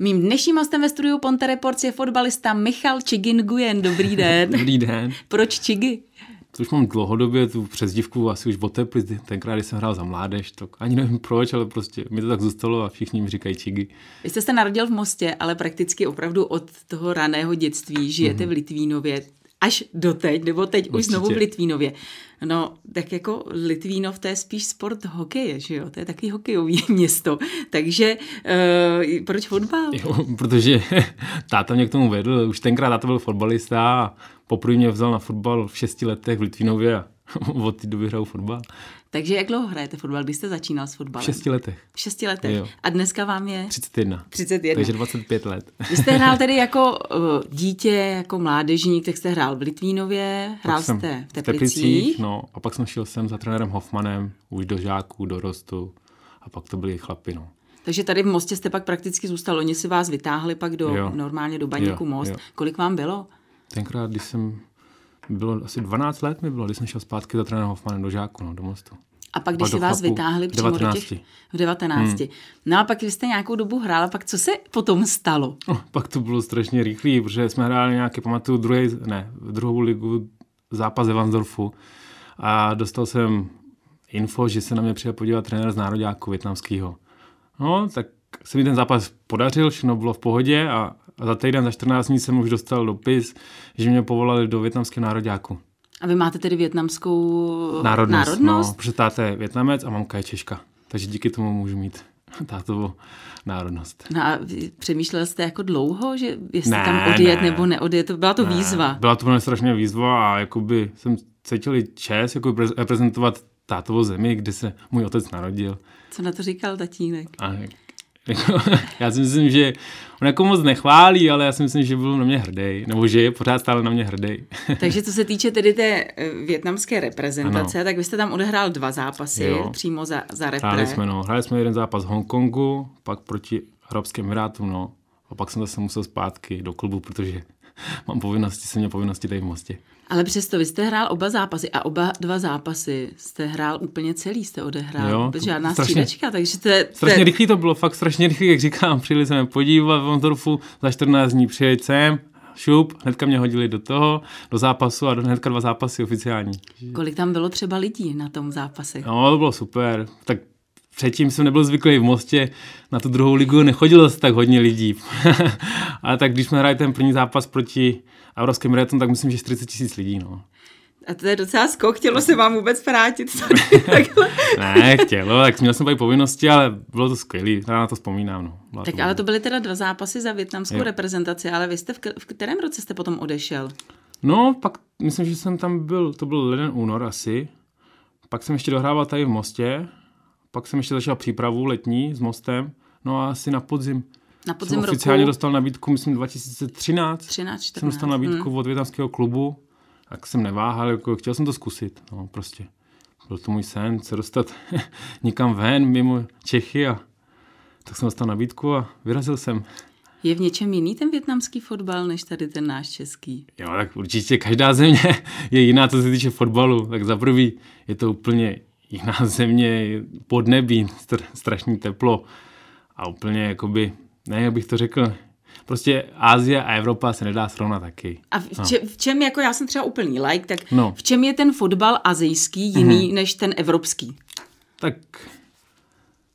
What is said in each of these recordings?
Mým dnešním hostem ve studiu Ponte Reports je fotbalista Michal Čigin Gujen. Dobrý den. Dobrý den. Proč Čigy? To už mám dlouhodobě tu přezdívku asi už od tepli, tenkrát, když jsem hrál za mládež, tak ani nevím proč, ale prostě mi to tak zůstalo a všichni mi říkají Čigy. Vy jste se narodil v Mostě, ale prakticky opravdu od toho raného dětství žijete mm-hmm. v Litvínově až doteď, nebo teď Určitě. už znovu v Litvínově. No, tak jako Litvínov, to je spíš sport hokeje, že jo? To je taky hokejový město. Takže uh, proč fotbal? Jo, protože táta mě k tomu vedl. Už tenkrát táta byl fotbalista a poprvé mě vzal na fotbal v šesti letech v Litvínově a od té doby hraju fotbal. Takže jak dlouho hrajete fotbal? Když jste začínal s fotbalem? V šesti letech. V šesti letech. Jo. A dneska vám je? 31. 31. Takže 25 let. Vy jste hrál tedy jako uh, dítě, jako mládežník, tak jste hrál v Litvínově, hrál jste v Teplicích. V Teplicích, no. A pak jsem šel sem za trenérem Hoffmanem, už do žáků, do rostu. A pak to byli chlapi, no. Takže tady v Mostě jste pak prakticky zůstal. Oni si vás vytáhli pak do, jo. normálně do baníku jo, Most. Jo. Kolik vám bylo? Tenkrát, když jsem bylo asi 12 let mi bylo, když jsem šel zpátky za trenérem Hoffmanem do žáku, no, do mostu. A pak, když si vás vytáhli přímo 19. do těch... V 19. Hmm. No a pak vy jste nějakou dobu hrál, a pak co se potom stalo? No, pak to bylo strašně rychlý, protože jsme hráli nějaký, pamatuju, druhý, ne, druhou ligu, zápas Evansdorfu a dostal jsem info, že se na mě přijel podívat trenér z nároďáku větnamského. No, tak se mi ten zápas podařil, všechno bylo v pohodě a za týden, za 14 dní jsem už dostal dopis, že mě povolali do větnamského nároďáku. A vy máte tedy větnamskou národnost? národnost? No, protože táta je větnamec a mamka je Češka. Takže díky tomu můžu mít tátovou národnost. No a přemýšlel jste jako dlouho, že jestli ne, tam odjet ne, nebo neodjet? Byla to ne, výzva? Byla to strašně výzva a jakoby jsem cítil čest jako reprezentovat tátovou zemi, kde se můj otec narodil. Co na to říkal tatínek? A já si myslím, že on jako moc nechválí, ale já si myslím, že byl na mě hrdý, nebo že je pořád stále na mě hrdý. Takže co se týče tedy té eh, větnamské reprezentace, ano. tak vy jste tam odehrál dva zápasy jo. přímo za, za repre. Hráli jsme, no. Hráli jsme jeden zápas v Hongkongu, pak proti Arabským Emirátům, no. A pak jsem zase musel zpátky do klubu, protože mám povinnosti, jsem měl povinnosti tady v Mostě. Ale přesto vy jste hrál oba zápasy a oba dva zápasy jste hrál úplně celý, jste odehrál. Jo, žádná strašně, střídačka, takže to je... Strašně rychlý to bylo, fakt strašně rychlý, jak říkám. Přijeli jsme podívat v Ondorfu, za 14 dní přijet sem, šup, hnedka mě hodili do toho, do zápasu a hnedka dva zápasy oficiální. Kolik tam bylo třeba lidí na tom zápase? No, to bylo super. Tak předtím jsem nebyl zvyklý v Mostě, na tu druhou ligu nechodilo se tak hodně lidí. Ale tak když jsme hráli ten první zápas proti Aurovským Reton, tak myslím, že 40 tisíc lidí. No. A to je docela skok, chtělo se vám vůbec vrátit ne, chtělo, tak měl jsem tady povinnosti, ale bylo to skvělé, já na to vzpomínám. No. tak to ale to byly teda dva zápasy za větnamskou jo. reprezentaci, ale vy jste v, v kterém roce jste potom odešel? No, pak myslím, že jsem tam byl, to byl leden únor asi, pak jsem ještě dohrával tady v Mostě, pak jsem ještě začal přípravu letní s Mostem, no a asi na podzim na podzim jsem oficiálně roku... dostal nabídku, myslím 2013. 13, 14. Jsem dostal nabídku hmm. od větnamského klubu, tak jsem neváhal, jako chtěl jsem to zkusit, no prostě. Byl to můj sen, se dostat někam ven, mimo Čechy a tak jsem dostal nabídku a vyrazil jsem. Je v něčem jiný ten větnamský fotbal, než tady ten náš český? Jo, tak určitě každá země je jiná, co se týče fotbalu. Tak za prvý je to úplně jiná země, podnebí, strašný teplo a úplně jakoby ne, jak bych to řekl, prostě Ázie a Evropa se nedá srovnat taky. A v, no. če, v čem, jako já jsem třeba úplný like, tak no. v čem je ten fotbal azijský jiný mm-hmm. než ten evropský? Tak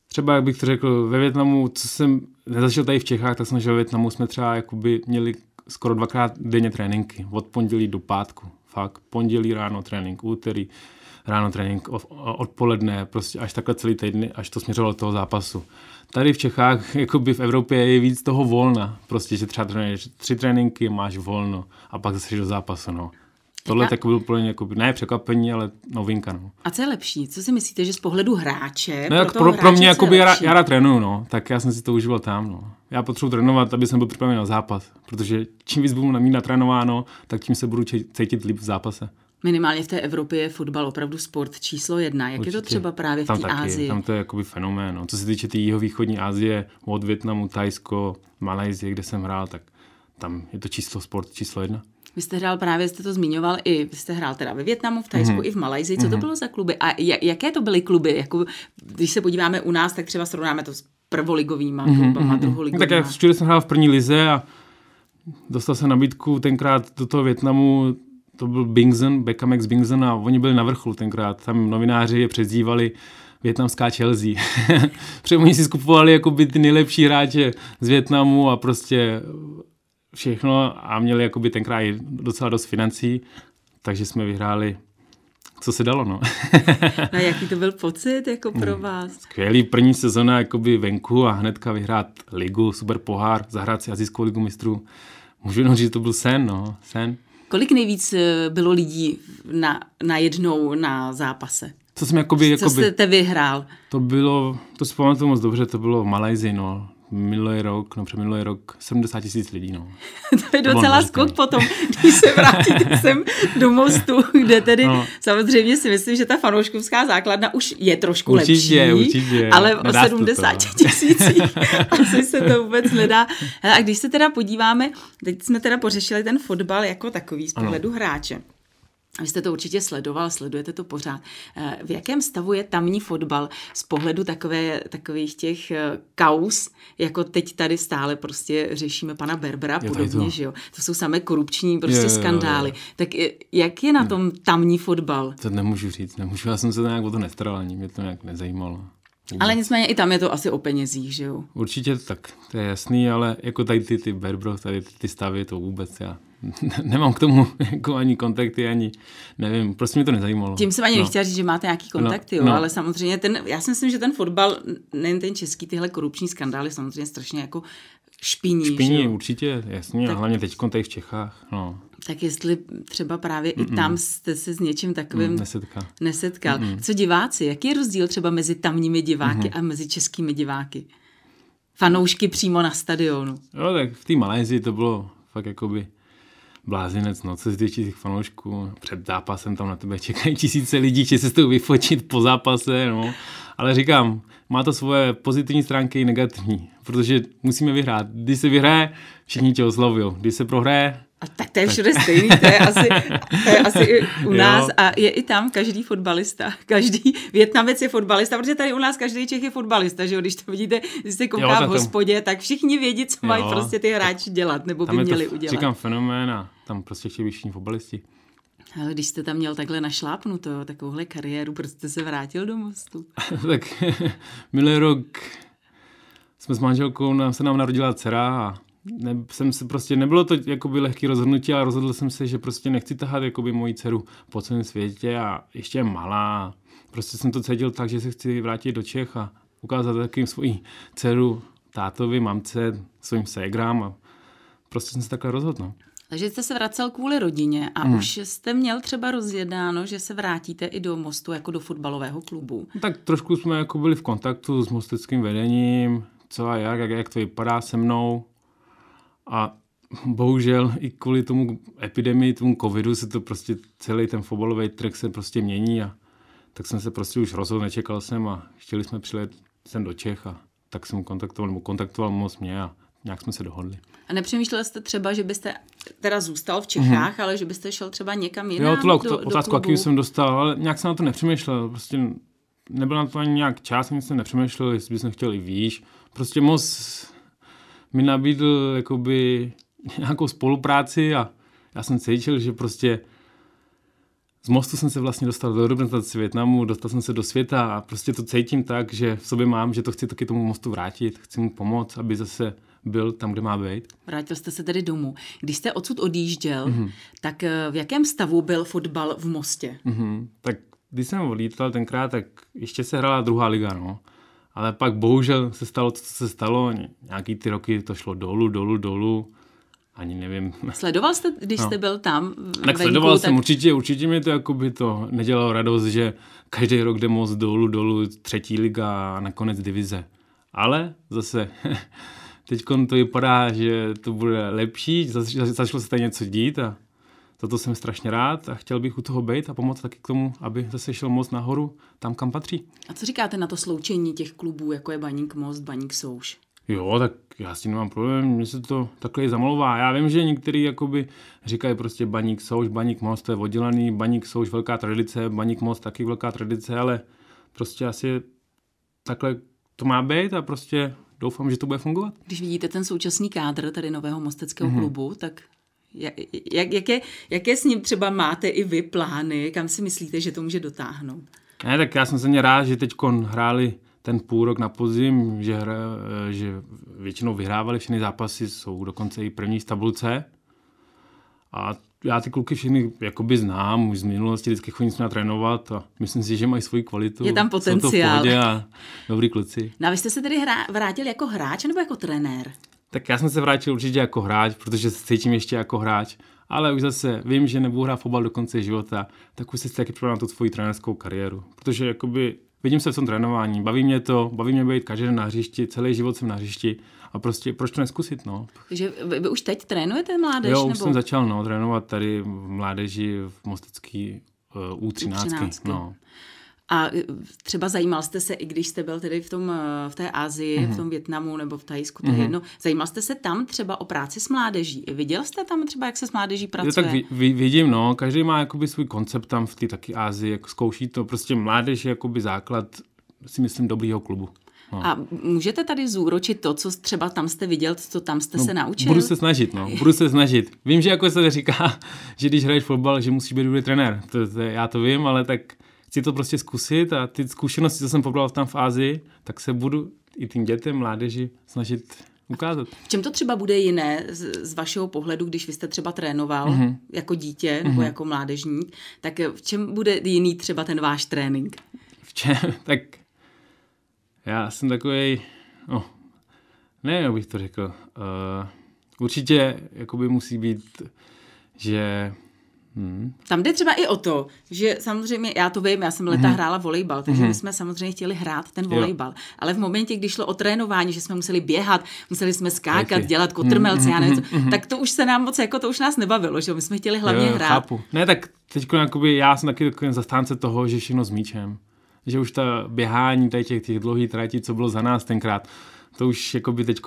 třeba, jak bych to řekl, ve Větnamu, co jsem nezačal tady v Čechách, tak jsem žil ve Větnamu, jsme třeba jakoby měli skoro dvakrát denně tréninky, od pondělí do pátku. Fakt, pondělí ráno trénink, úterý ráno trénink, odpoledne, prostě až takhle celý týden, až to směřovalo toho zápasu. Tady v Čechách, jakoby v Evropě je víc toho volna. Prostě, že třeba trénuješ tři tréninky, máš volno a pak zase do zápasu, no. Tohle tak byl pro ně jako, ne překvapení, ale novinka. No. A co je lepší? Co si myslíte, že z pohledu hráče? No, pro, pro, pro mě jakoby já, já rád trénuju, no. tak já jsem si to užíval tam. No. Já potřebuji trénovat, aby jsem byl připraven na zápas, protože čím víc budu na mít natrénováno, tak tím se budu cítit líp v zápase. Minimálně v té Evropě je fotbal opravdu sport číslo jedna. Jak Určitě. je to třeba právě v té Ázii? Tam to je jakoby fenomén. No. Co se týče té tý jihovýchodní Asie, od Větnamu, Tajsko, Malajzie, kde jsem hrál, tak tam je to číslo sport číslo jedna. Vy jste hrál právě, jste to zmiňoval, i vy jste hrál teda ve Větnamu, v Tajsku mm-hmm. i v Malajzii. Co mm-hmm. to bylo za kluby? A jaké to byly kluby? Jako, když se podíváme u nás, tak třeba srovnáme to s prvoligovýma mm-hmm, klubama, mm-hmm. druholigovýma. Tak jak všude jsem hrál v první lize a dostal jsem nabídku tenkrát do toho Větnamu, to byl Bingzen, Beckham X Bingzen a oni byli na vrcholu tenkrát. Tam novináři je přezdívali větnamská Chelsea. Protože oni si skupovali jako by ty nejlepší hráče z Větnamu a prostě všechno a měli jako by tenkrát docela dost financí, takže jsme vyhráli co se dalo, no. a jaký to byl pocit jako pro hmm. vás? Skvělý první sezona jakoby venku a hnedka vyhrát ligu, super pohár, zahrát si azijskou ligu mistrů. Můžu jenom říct, že to byl sen, no, sen. Kolik nejvíc eh, bylo lidí na, na jednou na zápase? Co jsem jakoby, jakoby... Co jste vyhrál? To bylo, to si pamatuju moc dobře, to bylo v Malajzi, no minulý rok, no minulý rok 70 tisíc lidí, no. to je docela skok potom, když se vrátíte sem do mostu, kde tedy no. samozřejmě si myslím, že ta fanouškovská základna už je trošku určitě, lepší, určitě. ale o 70 tisících asi se to vůbec nedá. A když se teda podíváme, teď jsme teda pořešili ten fotbal jako takový z pohledu ano. hráče. Vy jste to určitě sledoval, sledujete to pořád. Eh, v jakém stavu je tamní fotbal z pohledu takové, takových těch eh, kaus, jako teď tady stále prostě řešíme pana Berbera a podobně, že jo? To jsou samé korupční prostě je, skandály. Je, je. Tak jak je na tom tamní fotbal? To nemůžu říct, nemůžu. Já jsem se nějak o to nestaral ani, mě to nějak nezajímalo. Ale nicméně i tam je to asi o penězích, že jo? Určitě tak, to je jasný, ale jako tady ty, ty Berbro, tady ty stavy, to vůbec já nemám k tomu jako ani kontakty, ani nevím, prostě mě to nezajímalo. Tím jsem ani no. nechtěla říct, že máte nějaký no, kontakty, no, jo, no. ale samozřejmě ten, já si myslím, že ten fotbal, nejen ten český, tyhle korupční skandály samozřejmě strašně jako špiní. Špiní, že? určitě, jasně, tak, a hlavně teď tady v Čechách, no. Tak jestli třeba právě Mm-mm. i tam jste se s něčím takovým mm, nesetkal. nesetkal. Mm-mm. Co diváci, jaký je rozdíl třeba mezi tamními diváky mm-hmm. a mezi českými diváky? Fanoušky přímo na stadionu. Jo, tak v té Malézii to bylo fakt jakoby blázinec, no, co se týče těch fanoušků. Před zápasem tam na tebe čekají tisíce lidí, že se s tou vyfočit po zápase, no. Ale říkám, má to svoje pozitivní stránky i negativní, protože musíme vyhrát. Když se vyhraje, všichni tě oslavují. Když se prohraje, a tak to je všude stejný, to je asi, to je asi i u nás jo. a je i tam každý fotbalista, každý Větnamec je fotbalista, protože tady u nás každý Čech je fotbalista, že jo, když to vidíte, když se kouká jo, v hospodě, tak všichni vědí, co jo. mají prostě ty hráči dělat, nebo tam by měli to, udělat. Říkám fenomén a tam prostě chtějí všichni fotbalisti. Ale když jste tam měl takhle našlápnuto, takovouhle kariéru, proč jste se vrátil do Mostu? tak minulý rok jsme s manželkou, se nám narodila dcera a ne, jsem se prostě, nebylo to jakoby lehký rozhodnutí, ale rozhodl jsem se, že prostě nechci tahat jakoby moji dceru po celém světě a ještě je malá. Prostě jsem to cítil tak, že se chci vrátit do Čech a ukázat takovým svoji dceru, tátovi, mamce, svým ségrám a prostě jsem se takhle rozhodl. No. Takže jste se vracel kvůli rodině a hmm. už jste měl třeba rozjednáno, že se vrátíte i do Mostu jako do fotbalového klubu. Tak trošku jsme jako byli v kontaktu s mosteckým vedením, co a jak, jak, jak to vypadá se mnou. A bohužel i kvůli tomu epidemii, tomu covidu se to prostě celý ten fotbalový trh se prostě mění a tak jsem se prostě už rozhodl, nečekal jsem a chtěli jsme přilet sem do Čech a tak jsem kontaktoval, nebo kontaktoval moc mě a nějak jsme se dohodli. A nepřemýšlel jste třeba, že byste teda zůstal v Čechách, mm-hmm. ale že byste šel třeba někam jinam Jo, tuhle do, otázku, jaký jsem dostal, ale nějak jsem na to nepřemýšlel. Prostě nebyl na to ani nějak čas, ani jsem nepřemýšlel, jestli bych chtěl i výš. Prostě moc mi nabídl jakoby nějakou spolupráci a já jsem cítil, že prostě z mostu jsem se vlastně dostal do reprezentace Větnamu, dostal jsem se do světa a prostě to cítím tak, že v sobě mám, že to chci taky tomu mostu vrátit, chci mu pomoct, aby zase byl tam, kde má být. Vrátil jste se tedy domů. Když jste odsud odjížděl, mm-hmm. tak eh, v jakém stavu byl fotbal v Mostě? Mm-hmm. Tak když jsem odlítal tenkrát, tak ještě se hrála druhá liga, no. Ale pak bohužel se stalo to, co se stalo. Nějaký ty roky to šlo dolů, dolů, dolů. Ani nevím. Sledoval jste, když no. jste byl tam Tak venku, sledoval tak... jsem, určitě, určitě mi to jako by to nedělalo radost, že každý rok jde moc dolů, dolů, třetí liga a nakonec divize. Ale zase teď to vypadá, že to bude lepší, začalo se tady něco dít a za to jsem strašně rád a chtěl bych u toho být a pomoct taky k tomu, aby zase šel most nahoru, tam, kam patří. A co říkáte na to sloučení těch klubů, jako je Baník Most, Baník Souš? Jo, tak já s tím nemám problém, mně se to takhle zamlouvá. Já vím, že někteří jakoby říkají prostě Baník Souš, Baník Most, to je oddělený, Baník Souš velká tradice, Baník Most taky velká tradice, ale prostě asi takhle to má být a prostě doufám, že to bude fungovat. Když vidíte ten současný kádr tady nového mosteckého mm-hmm. klubu, tak jak, jak, jaké, jaké s ním třeba máte i vy plány, kam si myslíte, že to může dotáhnout? Ne, tak já jsem se rád, že teď hráli ten půl rok na podzim, že, hra, že většinou vyhrávali všechny zápasy, jsou dokonce i první z tabulce. A já ty kluky všechny jakoby znám, už z minulosti vždycky chodím s trénovat a myslím si, že mají svoji kvalitu. Je tam potenciál. Jsou to v a dobrý kluci. No a vy jste se tedy hrá, vrátil jako hráč nebo jako trenér? Tak já jsem se vrátil určitě jako hráč, protože se cítím ještě jako hráč. Ale už zase vím, že nebudu hrát fotbal do konce života, tak už se taky připravím na tu svoji trenérskou kariéru. Protože jakoby vidím se v tom trénování, baví mě to, baví mě být každý den na hřišti, celý život jsem na hřišti a prostě proč to neskusit, no. Takže vy, vy už teď trénujete mládež? Jo, už nebo? jsem začal, no, trénovat tady v mládeži v Mostecký uh, U13, U13. no. A e, třeba zajímal jste se, i když jste byl tedy v, tom, e, v té Asii, mm-hmm. v tom Větnamu nebo v Tajsku, to mm-hmm. jedno, zajímal jste se tam třeba o práci s mládeží? Viděl jste tam třeba, jak se s mládeží pracuje? Jo, tak ví, vidím, no. Každý má jakoby svůj koncept tam v té taky Asii, jak zkouší to. Prostě mládež je jakoby základ, si myslím, dobrýho klubu. No. A můžete tady zúročit to, co třeba tam jste viděl, co tam jste no, se naučil? Budu se snažit, no. Budu se snažit. Vím, že jako se říká, že když hraješ fotbal, že musíš být dobrý trenér. To, to, já to vím, ale tak chci to prostě zkusit a ty zkušenosti, co jsem pobral tam v Ázii, tak se budu i tím dětem, mládeži snažit ukázat. V čem to třeba bude jiné z, z vašeho pohledu, když vy jste třeba trénoval mm-hmm. jako dítě nebo mm-hmm. jako mládežník, tak v čem bude jiný třeba ten váš trénink? V čem? Tak já jsem takový, no, ne, jak bych to řekl. Uh, určitě jakoby musí být, že Hmm. Tam jde třeba i o to, že samozřejmě, já to vím, já jsem leta hmm. hrála volejbal, takže hmm. my jsme samozřejmě chtěli hrát ten volejbal. Jo. Ale v momentě, kdy šlo o trénování, že jsme museli běhat, museli jsme skákat, Taky. dělat kotrmelce, hmm. já nevím, hmm. tak to už se nám moc, jako to už nás nebavilo, že my jsme chtěli hlavně jo, hrát. Chápu. Ne, tak teď jakoby, já jsem taky zastánce toho, že všechno s míčem. Že už ta běhání tady těch, těch dlouhých tratí, co bylo za nás tenkrát, to už jako by teď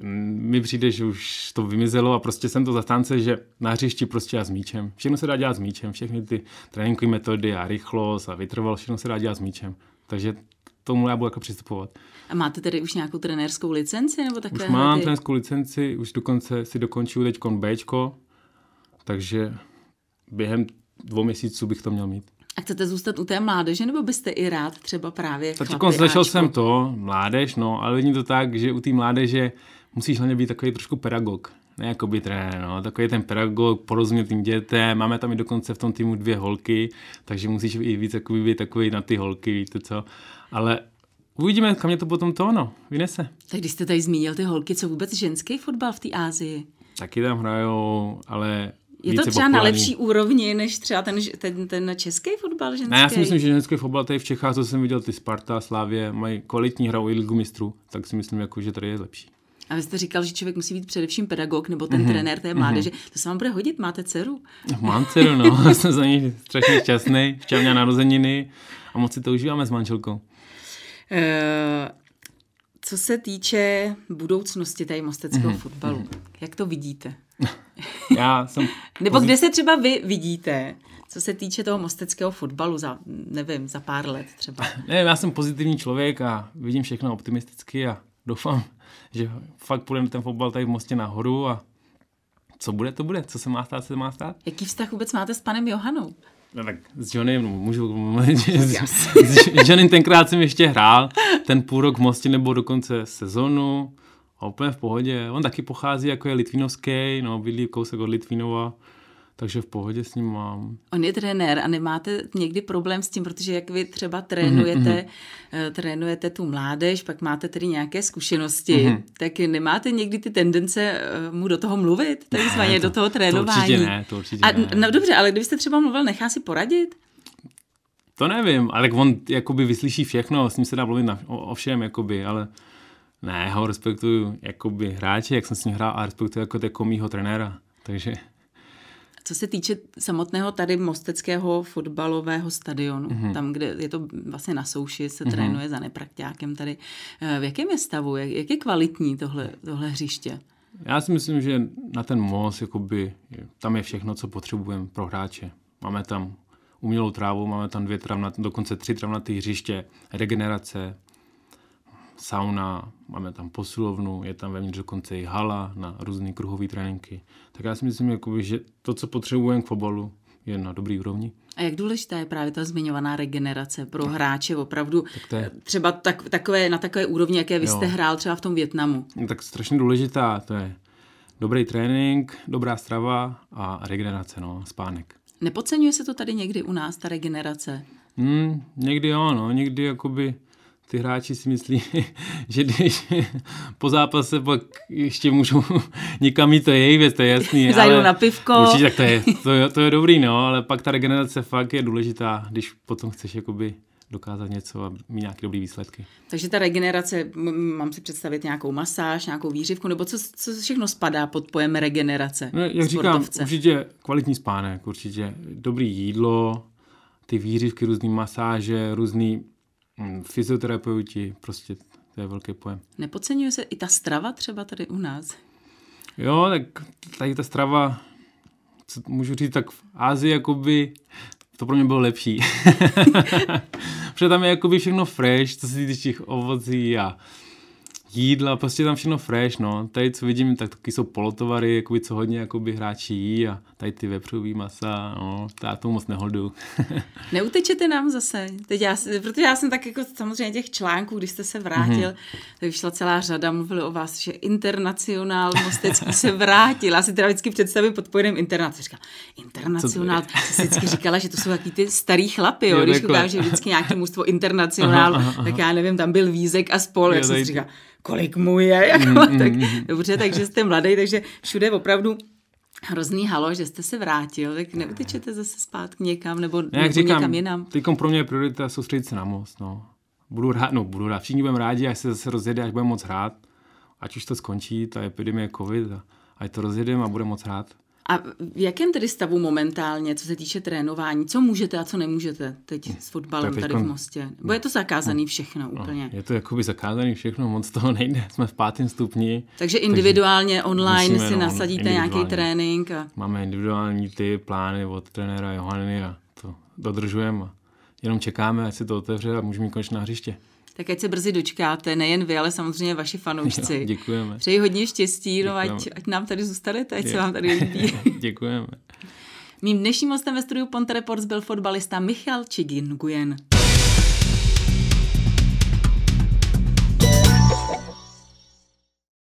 mi přijde, že už to vymizelo a prostě jsem to zastánce, že na hřišti prostě a s míčem. Všechno se dá dělat s míčem, všechny ty tréninkové metody a rychlost a vytrval, všechno se dá dělat s míčem. Takže tomu já budu jako přistupovat. A máte tedy už nějakou trenérskou licenci? Nebo takové už mám ty... trenérskou licenci, už dokonce si dokončuju teď Bčko, takže během dvou měsíců bych to měl mít. A chcete zůstat u té mládeže, nebo byste i rád třeba právě Tak začal jsem to, mládež, no, ale vidím to tak, že u té mládeže musíš hlavně být takový trošku pedagog. Ne jako by trenér, no, takový ten pedagog, porozumět tím dětem, máme tam i dokonce v tom týmu dvě holky, takže musíš i víc jako být takový na ty holky, víte co. Ale uvidíme, kam mě to potom to, no, vynese. Tak když jste tady zmínil ty holky, co vůbec ženský fotbal v té Ázii? Taky tam hrajou, ale je to třeba populární. na lepší úrovni než třeba ten, ten, ten český fotbal ženský? Ne, já si myslím, že ženský fotbal tady v Čechách, co jsem viděl, ty Sparta, Slávě, mají kvalitní hrou i ligu mistrů, tak si myslím, jako, že tady je lepší. A vy jste říkal, že člověk musí být především pedagog nebo ten mm-hmm. trenér té mládeže. Mm-hmm. To se vám bude hodit, máte dceru? Mám dceru, no. jsem za ní strašně šťastný. Včera měla narozeniny a moc si to užíváme s manželkou. Uh, co se týče budoucnosti tady mosteckého mm-hmm. fotbalu, jak to vidíte? Já jsem... Nebo kde se třeba vy vidíte, co se týče toho mosteckého fotbalu za, nevím, za pár let třeba? Ne, já jsem pozitivní člověk a vidím všechno optimisticky a doufám, že fakt půjdeme ten fotbal tady v Mostě nahoru a co bude, to bude. Co se má stát, se má stát. Jaký vztah vůbec máte s panem Johanou? No tak s Johnnym, no, můžu mluvit, s, s tenkrát jsem ještě hrál, ten půl rok v Mostě nebo dokonce sezonu, a úplně v pohodě. On taky pochází, jako je litvinovský, no, bydlí kousek od Litvinova, takže v pohodě s ním mám. On je trenér a nemáte někdy problém s tím, protože jak vy třeba trénujete, mm-hmm. trénujete tu mládež, pak máte tedy nějaké zkušenosti, mm-hmm. tak nemáte někdy ty tendence eh, mu do toho mluvit, takzvaně ne, to, do toho trénování? To určitě ne, to určitě a, ne. No dobře, ale kdybyste třeba mluvil, nechá si poradit? To nevím, ale on jakoby vyslyší všechno, s ním se dá mluvit na, o, o všem, jakoby, ale ne, ho respektuju jakoby hráče, jak jsem s ním hrál a respektuju jako jako mýho trenéra, takže... Co se týče samotného tady mosteckého fotbalového stadionu, mm-hmm. tam, kde je to vlastně na souši, se mm-hmm. trénuje za neprakťákem tady, eh, v jakém je stavu, jak, jak je kvalitní tohle, tohle hřiště? Já si myslím, že na ten most, jakoby, tam je všechno, co potřebujeme pro hráče. Máme tam umělou trávu, máme tam dvě travnat, dokonce tři travnaté hřiště, regenerace, sauna, máme tam posilovnu, je tam vevnitř dokonce i hala na různé kruhové tréninky. Tak já si myslím, jakoby, že to, co potřebujeme k fotbalu, je na dobrý úrovni. A jak důležitá je právě ta zmiňovaná regenerace pro hráče opravdu tak to je... třeba tak, takové, na takové úrovni, jaké vy jste jo. hrál třeba v tom Větnamu? No, tak strašně důležitá, to je dobrý trénink, dobrá strava a regenerace, no, spánek. Nepodceňuje se to tady někdy u nás, ta regenerace? Hmm, někdy jo, no, někdy jakoby ty hráči si myslí, že když po zápase pak ještě můžou někam jít, to je jejich věc, to je jasný. Zajdu na pivko. Určitě, tak to je, to, je, to je dobrý, no, ale pak ta regenerace fakt je důležitá, když potom chceš jakoby dokázat něco a mít nějaké dobré výsledky. Takže ta regenerace, mám si představit nějakou masáž, nějakou výřivku, nebo co, co všechno spadá pod pojem regenerace? No, jak říkám, určitě kvalitní spánek, určitě dobrý jídlo, ty výřivky, různé masáže, různý fyzioterapeuti, prostě to je velký pojem. Nepodceňuje se i ta strava třeba tady u nás? Jo, tak tady ta strava, co můžu říct, tak v Ázii jakoby to pro mě bylo lepší. Protože tam je jakoby všechno fresh, co se týče těch ovocí a jídla, prostě tam všechno fresh, no. Tady, co vidím, tak taky jsou polotovary, jakoby, co hodně jakoby, hráči jí a tady ty vepřový masa, no, to já tomu moc neholdu. Neutečete nám zase? Teď já, protože já jsem tak jako samozřejmě těch článků, když jste se vrátil, mm-hmm. tak vyšla celá řada, mluvili o vás, že internacionál Mostecký se vrátil. Já si teda vždycky představím pod pojedem internacionál. Říkal, internacionál, jsi vždycky říkala, že to jsou taky ty starý chlapy, jo, jo když ukážu, že vždycky nějaké mužstvo internacionál, tak já nevím, tam byl Vízek a spol, jo, jak jsem si říkal, kolik mu je, jako, mm, tak mm. dobře, takže jste mladý, takže všude opravdu hrozný halo, že jste se vrátil, tak neutečete zase zpátky někam, nebo, ne, nebo říkám, někam jinam. Teď pro mě je priorita soustředit se na most, no. Budu rád, no budu rád, všichni budeme rádi, až se zase rozjede, až budeme moc hrát, ať už to skončí, ta epidemie covid, a ať to rozjedeme a budeme moc hrát. A v jakém tedy stavu momentálně, co se týče trénování? Co můžete a co nemůžete teď s fotbalem tady v Mostě? Bo je to zakázaný no, všechno no, úplně? Je to jakoby zakázaný všechno, moc toho nejde. Jsme v pátém stupni. Takže individuálně takže online si nasadíte nějaký trénink? A... Máme individuální ty plány od trenéra Johany a to dodržujeme. Jenom čekáme, ať se to otevře a můžeme konečně na hřiště tak ať se brzy dočkáte, nejen vy, ale samozřejmě vaši fanoušci. Jo, děkujeme. Přeji hodně štěstí, no ať, ať nám tady zůstanete, ať Je. se vám tady líbí. děkujeme. Mým dnešním hostem ve studiu Ponte Reports byl fotbalista Michal Čigin Gujen.